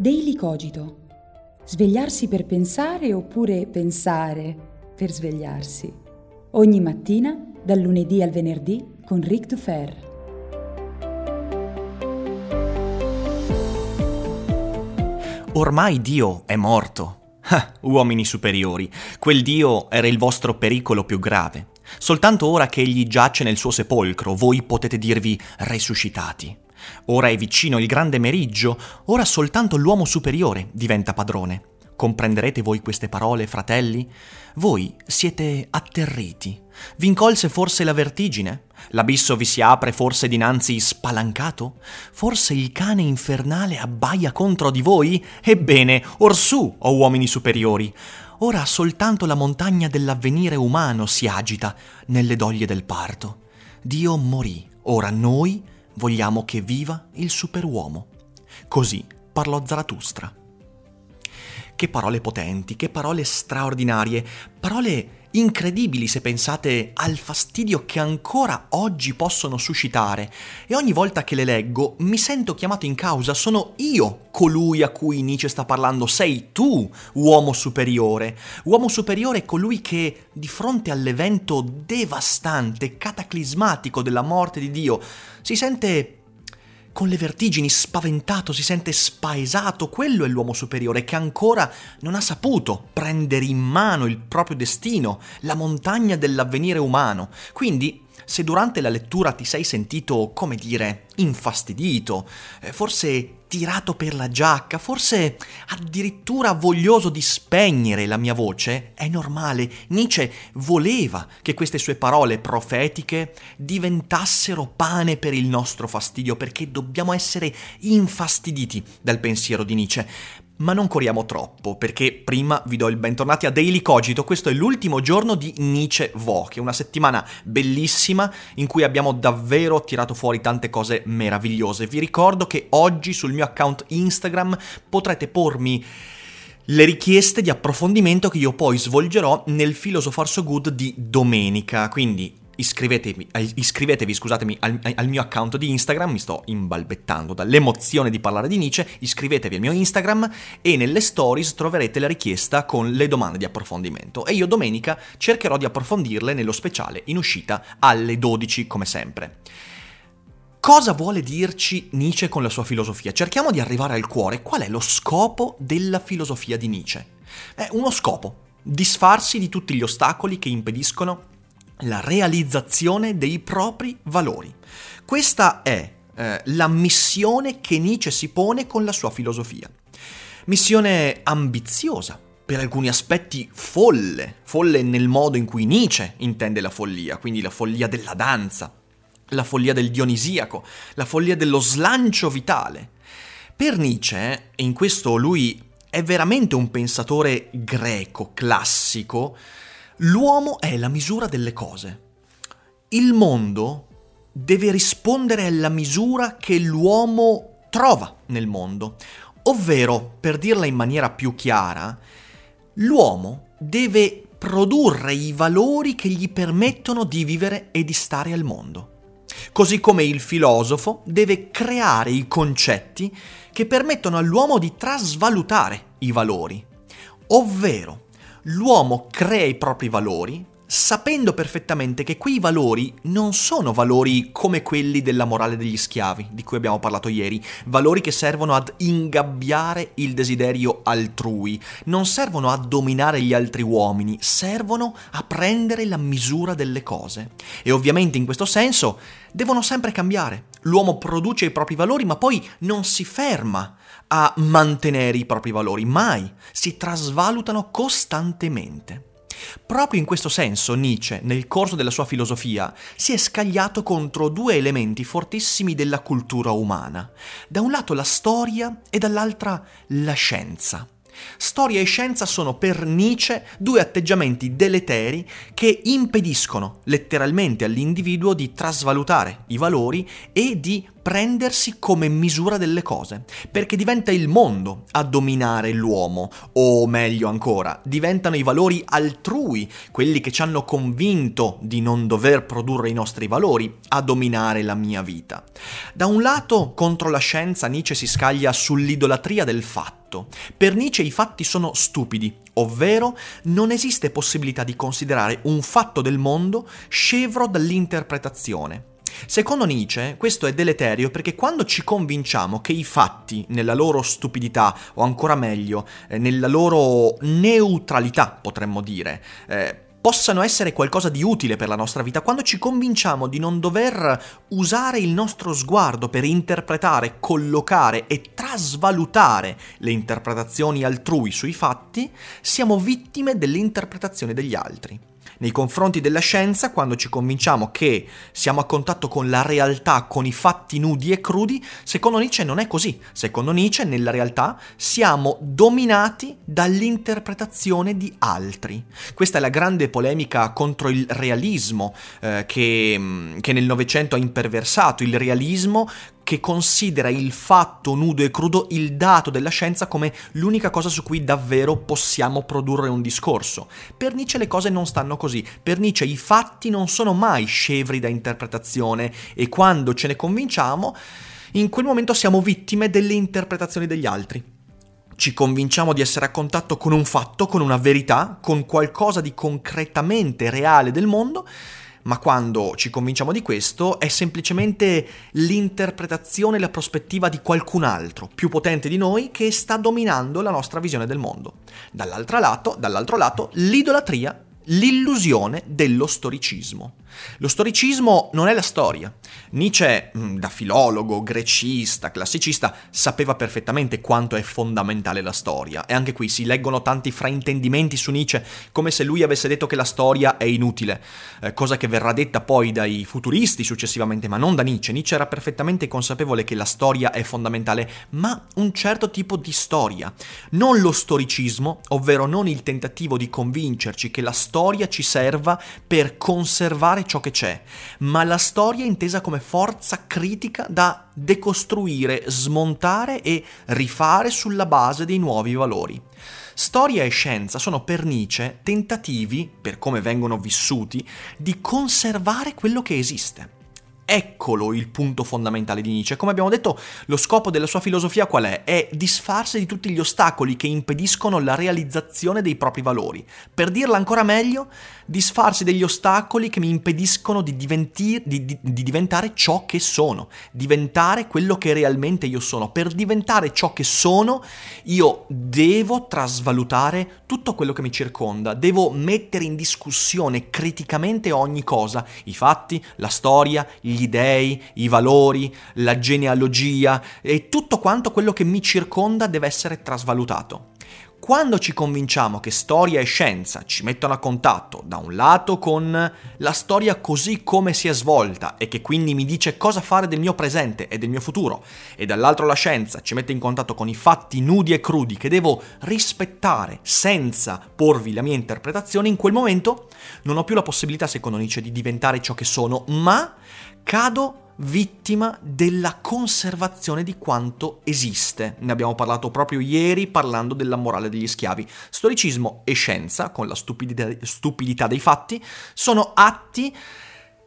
Daily Cogito. Svegliarsi per pensare oppure pensare per svegliarsi. Ogni mattina, dal lunedì al venerdì, con Ric Dufer. Ormai Dio è morto. Ah, uomini superiori, quel Dio era il vostro pericolo più grave. Soltanto ora che egli giace nel suo sepolcro, voi potete dirvi resuscitati. Ora è vicino il grande meriggio, ora soltanto l'uomo superiore diventa padrone. Comprenderete voi queste parole, fratelli? Voi siete atterriti. Vi incolse forse la vertigine? L'abisso vi si apre forse dinanzi spalancato? Forse il cane infernale abbaia contro di voi? Ebbene, orsù, o uomini superiori! Ora soltanto la montagna dell'avvenire umano si agita nelle doglie del parto. Dio morì, ora noi vogliamo che viva il superuomo. Così parlò Zarathustra. Che parole potenti, che parole straordinarie, parole incredibili se pensate al fastidio che ancora oggi possono suscitare e ogni volta che le leggo mi sento chiamato in causa, sono io colui a cui Nietzsche sta parlando, sei tu uomo superiore. Uomo superiore è colui che di fronte all'evento devastante, cataclismatico della morte di Dio si sente con le vertigini, spaventato, si sente spaesato, quello è l'uomo superiore che ancora non ha saputo prendere in mano il proprio destino, la montagna dell'avvenire umano. Quindi, se durante la lettura ti sei sentito, come dire, infastidito, eh, forse tirato per la giacca, forse addirittura voglioso di spegnere la mia voce, è normale. Nietzsche voleva che queste sue parole profetiche diventassero pane per il nostro fastidio, perché dobbiamo essere infastiditi dal pensiero di Nietzsche. Ma non corriamo troppo, perché prima vi do il bentornati a Daily Cogito. Questo è l'ultimo giorno di Nietzsche Vo, una settimana bellissima in cui abbiamo davvero tirato fuori tante cose meravigliose. Vi ricordo che oggi sul mio account Instagram potrete pormi le richieste di approfondimento che io poi svolgerò nel Philosopher So Good di domenica. Quindi iscrivetevi, eh, iscrivetevi scusatemi, al, al, mio account di Instagram, mi sto imbalbettando dall'emozione di parlare di Nietzsche, iscrivetevi al mio Instagram e nelle stories troverete la richiesta con le domande di approfondimento e io domenica cercherò di approfondirle nello speciale in uscita alle 12 come sempre. Cosa vuole dirci Nietzsche con la sua filosofia? Cerchiamo di arrivare al cuore. Qual è lo scopo della filosofia di Nietzsche? È uno scopo, disfarsi di tutti gli ostacoli che impediscono la realizzazione dei propri valori. Questa è eh, la missione che Nietzsche si pone con la sua filosofia. Missione ambiziosa, per alcuni aspetti folle, folle nel modo in cui Nietzsche intende la follia, quindi la follia della danza, la follia del dionisiaco, la follia dello slancio vitale. Per Nietzsche, in questo lui è veramente un pensatore greco, classico, L'uomo è la misura delle cose. Il mondo deve rispondere alla misura che l'uomo trova nel mondo. Ovvero, per dirla in maniera più chiara, l'uomo deve produrre i valori che gli permettono di vivere e di stare al mondo. Così come il filosofo deve creare i concetti che permettono all'uomo di trasvalutare i valori, ovvero l'uomo crea i propri valori sapendo perfettamente che quei valori non sono valori come quelli della morale degli schiavi, di cui abbiamo parlato ieri, valori che servono ad ingabbiare il desiderio altrui, non servono a dominare gli altri uomini, servono a prendere la misura delle cose. E ovviamente in questo senso devono sempre cambiare. L'uomo produce i propri valori, ma poi non si ferma a mantenere i propri valori, mai, si trasvalutano costantemente. Proprio in questo senso Nietzsche, nel corso della sua filosofia, si è scagliato contro due elementi fortissimi della cultura umana. Da un lato la storia e dall'altra la scienza. Storia e scienza sono per Nietzsche due atteggiamenti deleteri che impediscono letteralmente all'individuo di trasvalutare i valori e di prendersi come misura delle cose, perché diventa il mondo a dominare l'uomo, o meglio ancora, diventano i valori altrui, quelli che ci hanno convinto di non dover produrre i nostri valori, a dominare la mia vita. Da un lato, contro la scienza, Nietzsche si scaglia sull'idolatria del fatto. Per Nietzsche i fatti sono stupidi, ovvero non esiste possibilità di considerare un fatto del mondo scevro dall'interpretazione. Secondo Nietzsche questo è deleterio perché quando ci convinciamo che i fatti, nella loro stupidità, o ancora meglio, eh, nella loro neutralità, potremmo dire, eh, possano essere qualcosa di utile per la nostra vita, quando ci convinciamo di non dover usare il nostro sguardo per interpretare, collocare e trasvalutare le interpretazioni altrui sui fatti, siamo vittime dell'interpretazione degli altri nei confronti della scienza, quando ci convinciamo che siamo a contatto con la realtà, con i fatti nudi e crudi, secondo Nietzsche non è così. Secondo Nietzsche, nella realtà, siamo dominati dall'interpretazione di altri. Questa è la grande polemica contro il realismo eh, che, mm, che nel Novecento ha imperversato, il realismo che considera il fatto nudo e crudo, il dato della scienza, come l'unica cosa su cui davvero possiamo produrre un discorso. Per Nietzsche le cose non stanno così, per Nietzsche i fatti non sono mai scevri da interpretazione e quando ce ne convinciamo, in quel momento siamo vittime delle interpretazioni degli altri ci convinciamo di essere a contatto con un fatto, con una verità, con qualcosa di concretamente reale del mondo ma quando ci convinciamo di questo è semplicemente l'interpretazione e la prospettiva di qualcun altro, più potente di noi, che sta dominando la nostra visione del mondo. Dall'altro lato, dall'altro lato l'idolatria l'illusione dello storicismo. Lo storicismo non è la storia. Nietzsche, mm, da filologo, grecista, classicista, sapeva perfettamente quanto è fondamentale la storia. E anche qui si leggono tanti fraintendimenti su Nietzsche, come se lui avesse detto che la storia è inutile, eh, cosa che verrà detta poi dai futuristi successivamente, ma non da Nietzsche. Nietzsche era perfettamente consapevole che la storia è fondamentale, ma un certo tipo di storia. Non lo storicismo, ovvero non il tentativo di convincerci che la storia storia ci serva per conservare ciò che c'è, ma la storia intesa come forza critica da decostruire, smontare e rifare sulla base dei nuovi valori. Storia e scienza sono per Nietzsche tentativi, per come vengono vissuti, di conservare quello che esiste. Eccolo il punto fondamentale di Nietzsche. Come abbiamo detto, lo scopo della sua filosofia qual è? È disfarsi di tutti gli ostacoli che impediscono la realizzazione dei propri valori. Per dirla ancora meglio, disfarsi degli ostacoli che mi impediscono di, diventi, di, di, di diventare ciò che sono, diventare quello che realmente io sono. Per diventare ciò che sono, io devo trasvalutare tutto quello che mi circonda, devo mettere in discussione criticamente ogni cosa, i fatti, la storia, gli gli dei, i valori, la genealogia e tutto quanto quello che mi circonda deve essere trasvalutato. Quando ci convinciamo che storia e scienza ci mettono a contatto, da un lato con la storia così come si è svolta e che quindi mi dice cosa fare del mio presente e del mio futuro, e dall'altro la scienza ci mette in contatto con i fatti nudi e crudi che devo rispettare senza porvi la mia interpretazione, in quel momento non ho più la possibilità, secondo Nietzsche, di diventare ciò che sono, ma cado vittima della conservazione di quanto esiste. Ne abbiamo parlato proprio ieri parlando della morale degli schiavi. Storicismo e scienza, con la stupidità, stupidità dei fatti, sono atti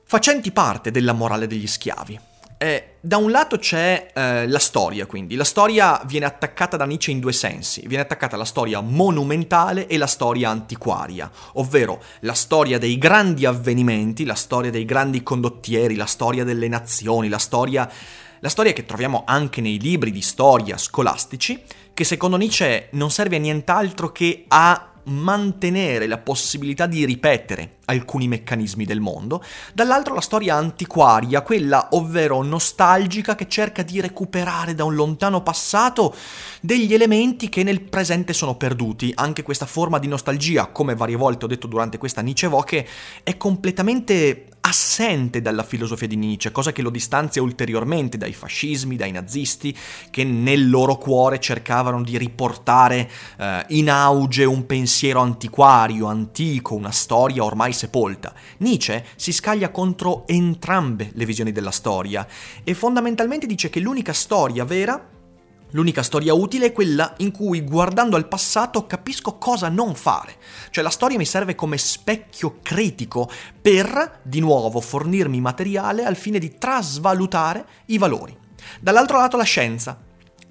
facenti parte della morale degli schiavi. Eh, da un lato c'è eh, la storia, quindi. La storia viene attaccata da Nietzsche in due sensi, viene attaccata la storia monumentale e la storia antiquaria, ovvero la storia dei grandi avvenimenti, la storia dei grandi condottieri, la storia delle nazioni, la storia, la storia che troviamo anche nei libri di storia scolastici, che secondo Nietzsche non serve a nient'altro che a mantenere la possibilità di ripetere alcuni meccanismi del mondo, dall'altro la storia antiquaria, quella ovvero nostalgica che cerca di recuperare da un lontano passato degli elementi che nel presente sono perduti. Anche questa forma di nostalgia, come varie volte ho detto durante questa Nietzsche Voche, è completamente assente dalla filosofia di Nietzsche, cosa che lo distanzia ulteriormente dai fascismi, dai nazisti, che nel loro cuore cercavano di riportare eh, in auge un pensiero antiquario, antico, una storia ormai sepolta. Nietzsche si scaglia contro entrambe le visioni della storia e fondamentalmente dice che l'unica storia vera L'unica storia utile è quella in cui guardando al passato capisco cosa non fare. Cioè la storia mi serve come specchio critico per, di nuovo, fornirmi materiale al fine di trasvalutare i valori. Dall'altro lato la scienza.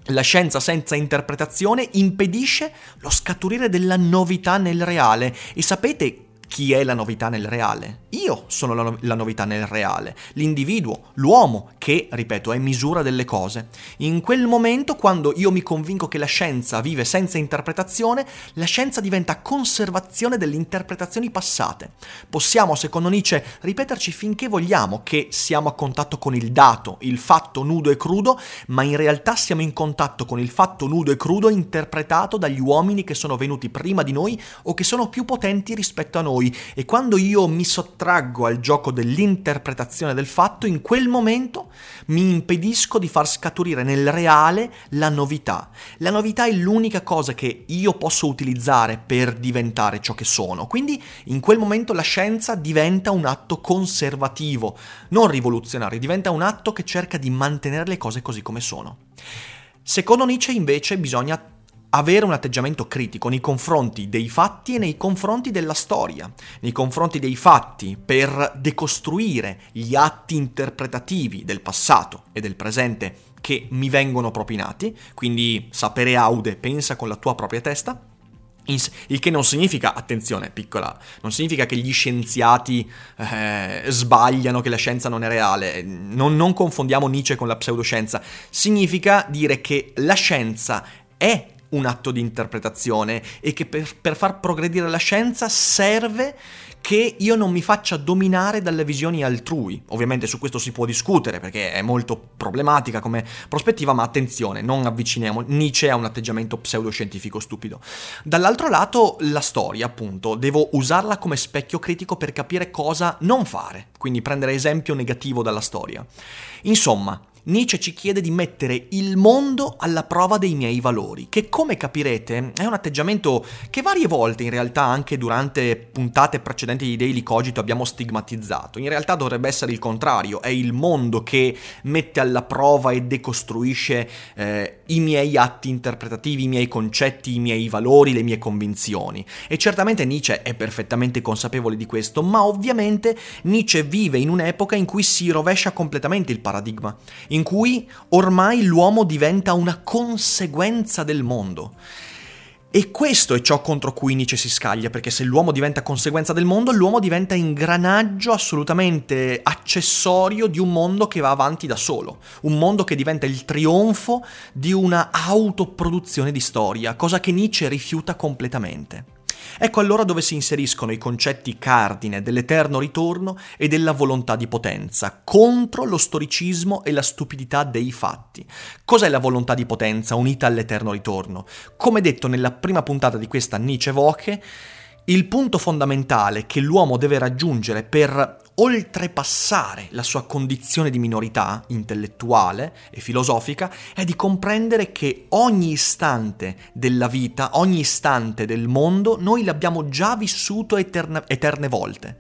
La scienza senza interpretazione impedisce lo scaturire della novità nel reale e sapete chi è la novità nel reale? Io sono la, no- la, novità nel reale, l'individuo, l'uomo, che, ripeto, è misura delle cose. In quel momento, quando io mi convinco che la scienza vive senza interpretazione, la scienza diventa conservazione delle interpretazioni passate. Possiamo, secondo Nietzsche, ripeterci finché vogliamo che siamo a contatto con il dato, il fatto nudo e crudo, ma in realtà siamo in contatto con il fatto nudo e crudo interpretato dagli uomini che sono venuti prima di noi o che sono più potenti rispetto a noi e quando io mi sottraggo al gioco dell'interpretazione del fatto, in quel momento mi impedisco di far scaturire nel reale la novità. La novità è l'unica cosa che io posso utilizzare per diventare ciò che sono, quindi in quel momento la scienza diventa un atto conservativo, non rivoluzionario, diventa un atto che cerca di mantenere le cose così come sono. Secondo Nietzsche invece bisogna avere un atteggiamento critico nei confronti dei fatti e nei confronti della storia, nei confronti dei fatti per decostruire gli atti interpretativi del passato e del presente che mi vengono propinati, quindi sapere aude, pensa con la tua propria testa, il che non significa, attenzione, piccola, non significa che gli scienziati eh, sbagliano, che la scienza non è reale. Non, non confondiamo Nietzsche con la pseudoscienza. Significa dire che la scienza è un atto di interpretazione e che per, per far progredire la scienza serve che io non mi faccia dominare dalle visioni altrui. Ovviamente su questo si può discutere perché è molto problematica come prospettiva, ma attenzione, non avviciniamo Nietzsche a un atteggiamento pseudoscientifico stupido. Dall'altro lato, la storia, appunto, devo usarla come specchio critico per capire cosa non fare, quindi prendere esempio negativo dalla storia. Insomma, Nietzsche ci chiede di mettere il mondo alla prova dei miei valori, che come capirete è un atteggiamento che varie volte in realtà anche durante puntate precedenti di Daily Cogito abbiamo stigmatizzato. In realtà dovrebbe essere il contrario, è il mondo che mette alla prova e decostruisce eh, i miei atti interpretativi, i miei concetti, i miei valori, le mie convinzioni. E certamente Nietzsche è perfettamente consapevole di questo, ma ovviamente Nietzsche vive in un'epoca in cui si rovescia completamente il paradigma in cui ormai l'uomo diventa una conseguenza del mondo. E questo è ciò contro cui Nietzsche si scaglia, perché se l'uomo diventa conseguenza del mondo, l'uomo diventa ingranaggio assolutamente accessorio di un mondo che va avanti da solo, un mondo che diventa il trionfo di una autoproduzione di storia, cosa che Nietzsche rifiuta completamente. Ecco allora dove si inseriscono i concetti cardine dell'eterno ritorno e della volontà di potenza, contro lo storicismo e la stupidità dei fatti. Cos'è la volontà di potenza unita all'eterno ritorno? Come detto nella prima puntata di questa Nietzsche Voche, il punto fondamentale che l'uomo deve raggiungere per oltrepassare la sua condizione di minorità intellettuale e filosofica è di comprendere che ogni istante della vita, ogni istante del mondo, noi l'abbiamo già vissuto eterne, eterne volte.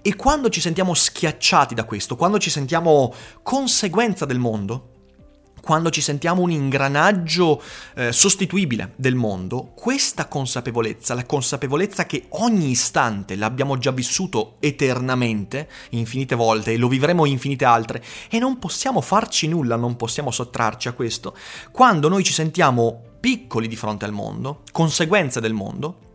E quando ci sentiamo schiacciati da questo, quando ci sentiamo conseguenza del mondo, quando ci sentiamo un ingranaggio eh, sostituibile del mondo, questa consapevolezza, la consapevolezza che ogni istante l'abbiamo già vissuto eternamente, infinite volte, e lo vivremo infinite altre, e non possiamo farci nulla, non possiamo sottrarci a questo, quando noi ci sentiamo piccoli di fronte al mondo, conseguenze del mondo,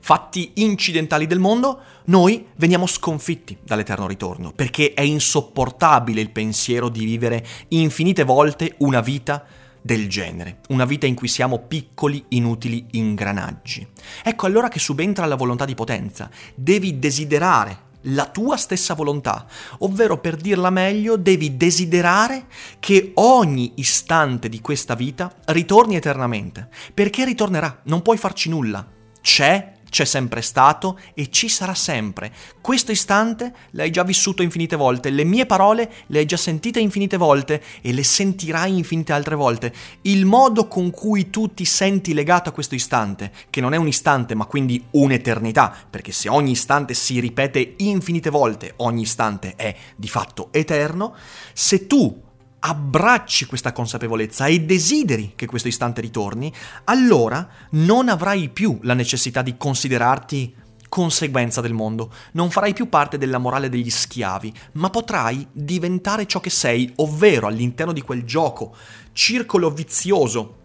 fatti incidentali del mondo, noi veniamo sconfitti dall'eterno ritorno, perché è insopportabile il pensiero di vivere infinite volte una vita del genere, una vita in cui siamo piccoli, inutili ingranaggi. Ecco allora che subentra la volontà di potenza. Devi desiderare la tua stessa volontà, ovvero per dirla meglio, devi desiderare che ogni istante di questa vita ritorni eternamente, perché ritornerà, non puoi farci nulla. C'è c'è sempre stato e ci sarà sempre. Questo istante l'hai già vissuto infinite volte, le mie parole le hai già sentite infinite volte e le sentirai infinite altre volte. Il modo con cui tu ti senti legato a questo istante, che non è un istante ma quindi un'eternità, perché se ogni istante si ripete infinite volte, ogni istante è di fatto eterno, se tu abbracci questa consapevolezza e desideri che questo istante ritorni, allora non avrai più la necessità di considerarti conseguenza del mondo, non farai più parte della morale degli schiavi, ma potrai diventare ciò che sei, ovvero all'interno di quel gioco, circolo vizioso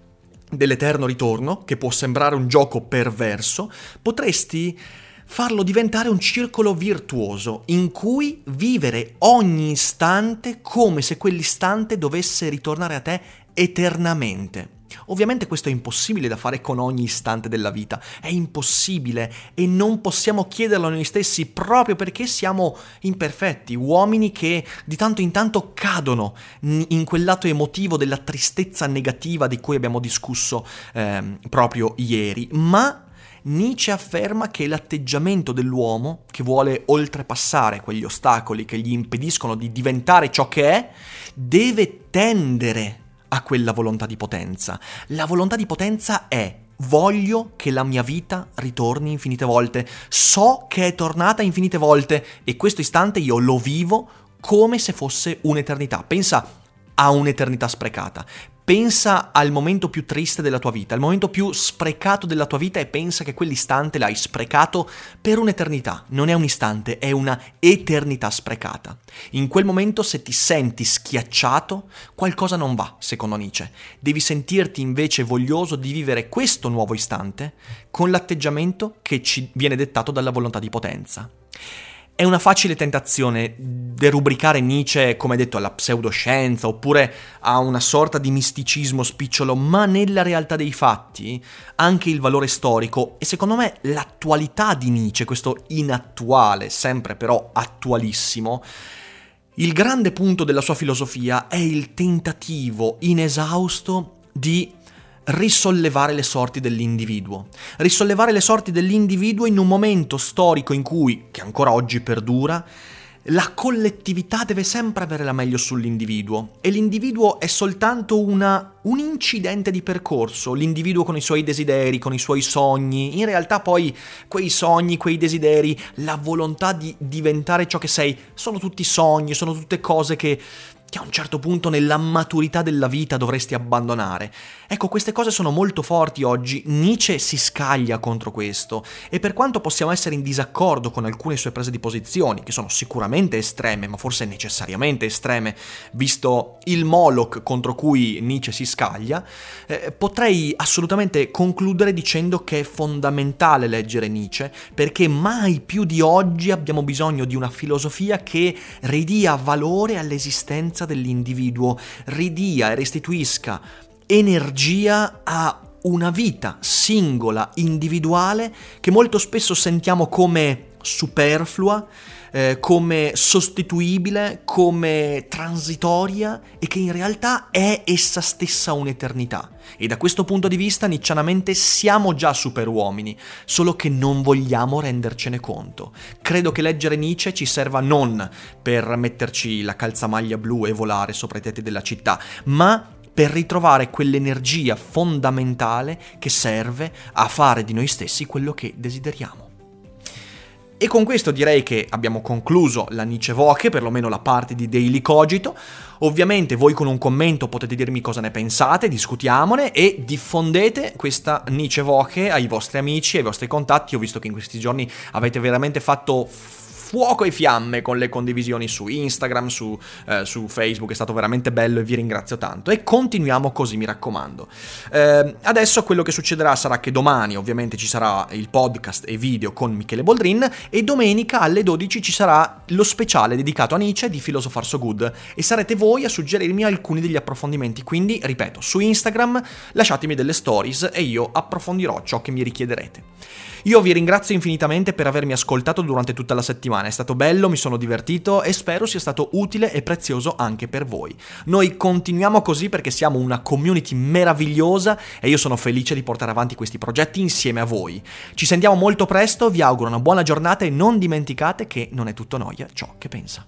dell'eterno ritorno, che può sembrare un gioco perverso, potresti farlo diventare un circolo virtuoso in cui vivere ogni istante come se quell'istante dovesse ritornare a te eternamente. Ovviamente questo è impossibile da fare con ogni istante della vita, è impossibile e non possiamo chiederlo a noi stessi proprio perché siamo imperfetti, uomini che di tanto in tanto cadono in quel lato emotivo della tristezza negativa di cui abbiamo discusso eh, proprio ieri, ma Nietzsche afferma che l'atteggiamento dell'uomo, che vuole oltrepassare quegli ostacoli che gli impediscono di diventare ciò che è, deve tendere a quella volontà di potenza. La volontà di potenza è voglio che la mia vita ritorni infinite volte, so che è tornata infinite volte e questo istante io lo vivo come se fosse un'eternità. Pensa a un'eternità sprecata. Pensa al momento più triste della tua vita, al momento più sprecato della tua vita e pensa che quell'istante l'hai sprecato per un'eternità. Non è un istante, è una eternità sprecata. In quel momento se ti senti schiacciato, qualcosa non va, secondo Nietzsche. Devi sentirti invece voglioso di vivere questo nuovo istante con l'atteggiamento che ci viene dettato dalla volontà di potenza. È una facile tentazione derubricare Nietzsche, come detto, alla pseudoscienza oppure a una sorta di misticismo spicciolo, ma nella realtà dei fatti anche il valore storico e secondo me l'attualità di Nietzsche, questo inattuale, sempre però attualissimo, il grande punto della sua filosofia è il tentativo inesausto di risollevare le sorti dell'individuo. Risollevare le sorti dell'individuo in un momento storico in cui, che ancora oggi perdura, la collettività deve sempre avere la meglio sull'individuo. E l'individuo è soltanto una, un incidente di percorso, l'individuo con i suoi desideri, con i suoi sogni, in realtà poi quei sogni, quei desideri, la volontà di diventare ciò che sei, sono tutti sogni, sono tutte cose che che a un certo punto nella maturità della vita dovresti abbandonare. Ecco, queste cose sono molto forti oggi, Nietzsche si scaglia contro questo e per quanto possiamo essere in disaccordo con alcune sue prese di posizioni, che sono sicuramente estreme, ma forse necessariamente estreme, visto il Moloch contro cui Nietzsche si scaglia, eh, potrei assolutamente concludere dicendo che è fondamentale leggere Nietzsche perché mai più di oggi abbiamo bisogno di una filosofia che ridia valore all'esistenza coscienza dell'individuo, ridia e restituisca energia a una vita singola, individuale, che molto spesso sentiamo come superflua, eh, come sostituibile, come transitoria e che in realtà è essa stessa un'eternità. E da questo punto di vista, niccianamente, siamo già superuomini, solo che non vogliamo rendercene conto. Credo che leggere Nietzsche ci serva non per metterci la calzamaglia blu e volare sopra i tetti della città, ma per ritrovare quell'energia fondamentale che serve a fare di noi stessi quello che desideriamo. E con questo direi che abbiamo concluso la Nietzsche Voche, perlomeno la parte di Daily Cogito. Ovviamente voi con un commento potete dirmi cosa ne pensate, discutiamone e diffondete questa Nietzsche Voche ai vostri amici, ai vostri contatti. Ho visto che in questi giorni avete veramente fatto fuoco e fiamme con le condivisioni su Instagram, su, eh, su, Facebook, è stato veramente bello e vi ringrazio tanto. E continuiamo così, mi raccomando. Eh, adesso quello che succederà sarà che domani ovviamente ci sarà il podcast e video con Michele Boldrin e domenica alle 12 ci sarà lo speciale dedicato a Nietzsche di Philosopher So Good e sarete voi a suggerirmi alcuni degli approfondimenti. Quindi, ripeto, su Instagram lasciatemi delle stories e io approfondirò ciò che mi richiederete. Io vi ringrazio infinitamente per avermi ascoltato durante tutta la settimana, è stato bello, mi sono divertito e spero sia stato utile e prezioso anche per voi. Noi continuiamo così perché siamo una community meravigliosa e io sono felice di portare avanti questi progetti insieme a voi. Ci sentiamo molto presto, vi auguro una buona giornata e non dimenticate che non è tutto noia ciò che pensa.